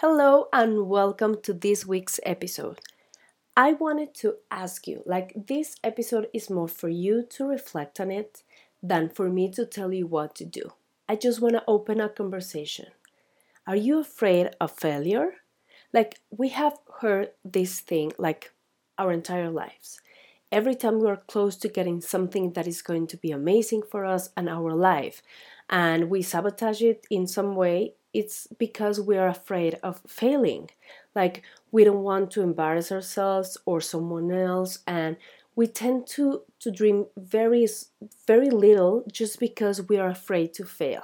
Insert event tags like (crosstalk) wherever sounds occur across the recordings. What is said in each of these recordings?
Hello and welcome to this week's episode. I wanted to ask you like, this episode is more for you to reflect on it than for me to tell you what to do. I just want to open a conversation. Are you afraid of failure? Like, we have heard this thing like our entire lives. Every time we are close to getting something that is going to be amazing for us and our life, and we sabotage it in some way, it's because we are afraid of failing. Like we don't want to embarrass ourselves or someone else and we tend to to dream very very little just because we are afraid to fail.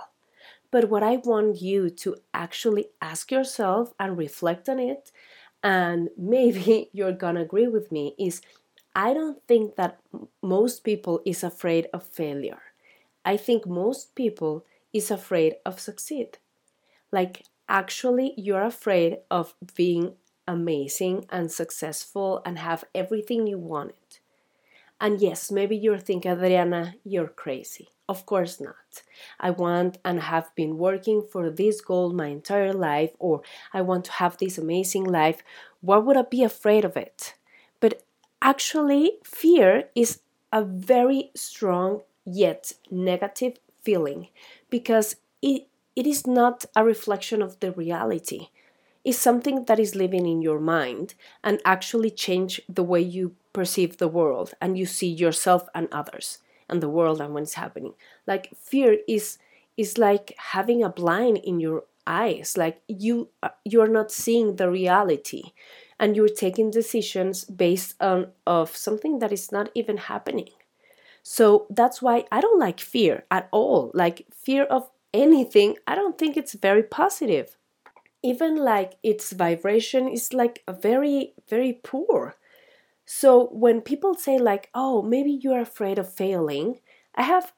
But what I want you to actually ask yourself and reflect on it and (laughs) maybe you're going to agree with me is I don't think that most people is afraid of failure. I think most people is afraid of succeed. Like, actually, you're afraid of being amazing and successful and have everything you wanted. And yes, maybe you're thinking, Adriana, you're crazy. Of course not. I want and have been working for this goal my entire life, or I want to have this amazing life. Why would I be afraid of it? But actually, fear is a very strong yet negative feeling because it it is not a reflection of the reality. It's something that is living in your mind and actually change the way you perceive the world and you see yourself and others and the world and what's happening. Like fear is is like having a blind in your eyes. Like you you're not seeing the reality and you're taking decisions based on of something that is not even happening. So that's why I don't like fear at all. Like fear of anything, I don't think it's very positive. Even like its vibration is like very, very poor. So when people say, like, oh, maybe you're afraid of failing, I have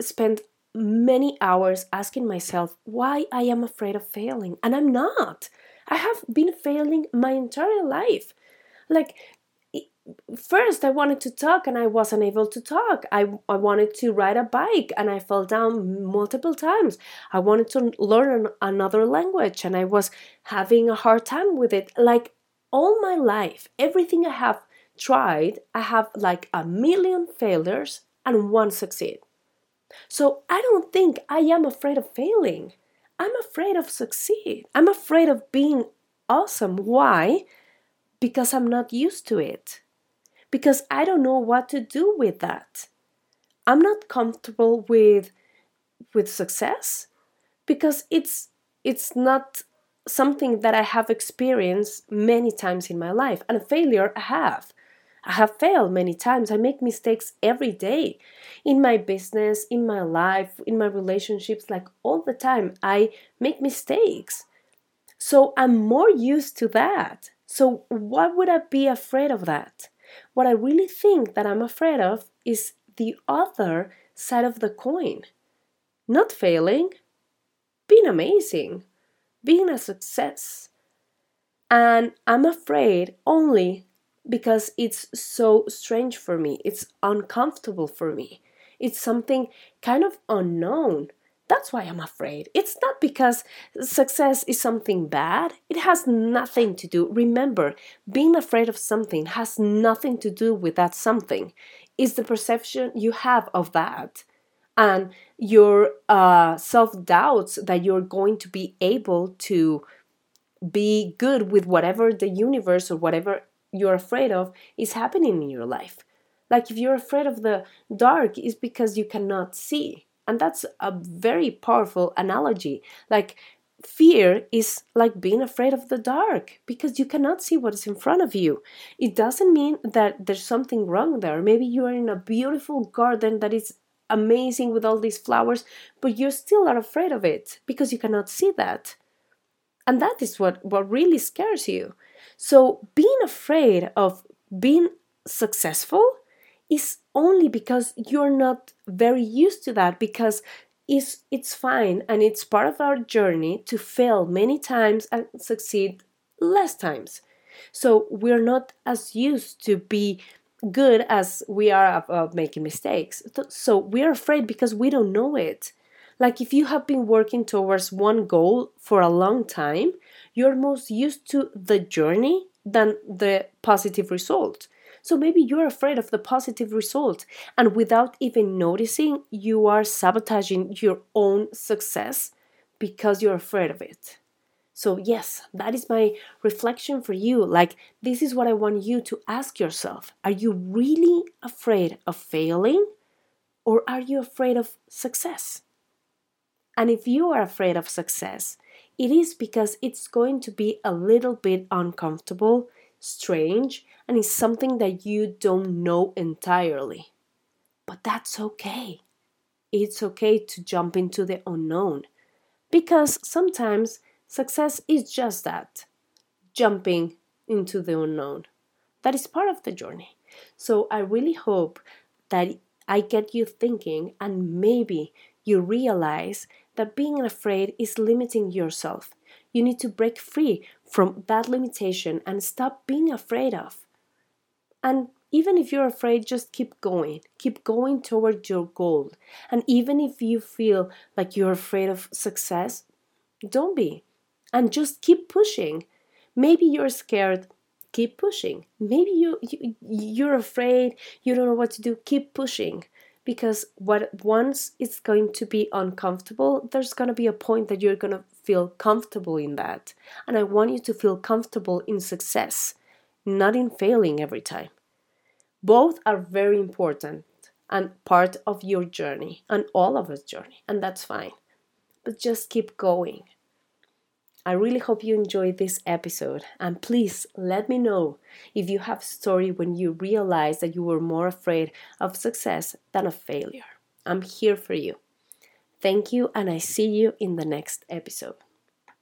spent many hours asking myself why I am afraid of failing. And I'm not. I have been failing my entire life. Like, first I wanted to talk and I wasn't able to talk. I, I wanted to ride a bike and I fell down multiple times. I wanted to learn another language and I was having a hard time with it. Like all my life, everything I have tried, I have like a million failures and one succeed. So I don't think I am afraid of failing. I'm afraid of succeed. I'm afraid of being awesome. Why? Because I'm not used to it because I don't know what to do with that. I'm not comfortable with with success because it's it's not something that I have experienced many times in my life and a failure I have. I have failed many times. I make mistakes every day in my business, in my life, in my relationships, like all the time. I make mistakes. So I'm more used to that. So why would I be afraid of that? What I really think that I'm afraid of is the other side of the coin. Not failing, being amazing, being a success. And I'm afraid only because it's so strange for me. It's uncomfortable for me. It's something kind of unknown. That's why I'm afraid. It's not because success is something bad. It has nothing to do. Remember, being afraid of something has nothing to do with that something. It's the perception you have of that and your uh, self doubts that you're going to be able to be good with whatever the universe or whatever you're afraid of is happening in your life. Like if you're afraid of the dark, it's because you cannot see and that's a very powerful analogy. Like, fear is like being afraid of the dark because you cannot see what is in front of you. It doesn't mean that there's something wrong there. Maybe you are in a beautiful garden that is amazing with all these flowers, but you still are afraid of it because you cannot see that. And that is what, what really scares you. So, being afraid of being successful is only because you're not very used to that because it's, it's fine and it's part of our journey to fail many times and succeed less times. So we're not as used to be good as we are about making mistakes. So we're afraid because we don't know it. Like if you have been working towards one goal for a long time, you're most used to the journey than the positive result. So maybe you're afraid of the positive result, and without even noticing, you are sabotaging your own success because you're afraid of it. So, yes, that is my reflection for you. Like, this is what I want you to ask yourself Are you really afraid of failing, or are you afraid of success? And if you are afraid of success, it is because it's going to be a little bit uncomfortable, strange, and it's something that you don't know entirely. But that's okay. It's okay to jump into the unknown because sometimes success is just that jumping into the unknown. That is part of the journey. So I really hope that I get you thinking and maybe you realize that being afraid is limiting yourself. You need to break free from that limitation and stop being afraid of. And even if you're afraid, just keep going. Keep going toward your goal. And even if you feel like you're afraid of success, don't be. And just keep pushing. Maybe you're scared, keep pushing. Maybe you, you you're afraid, you don't know what to do, keep pushing because what once it's going to be uncomfortable there's going to be a point that you're going to feel comfortable in that. And i want you to feel comfortable in success not in failing every time. Both are very important and part of your journey and all of us journey and that's fine. But just keep going I really hope you enjoyed this episode and please let me know if you have a story when you realize that you were more afraid of success than of failure. I'm here for you. Thank you and I see you in the next episode.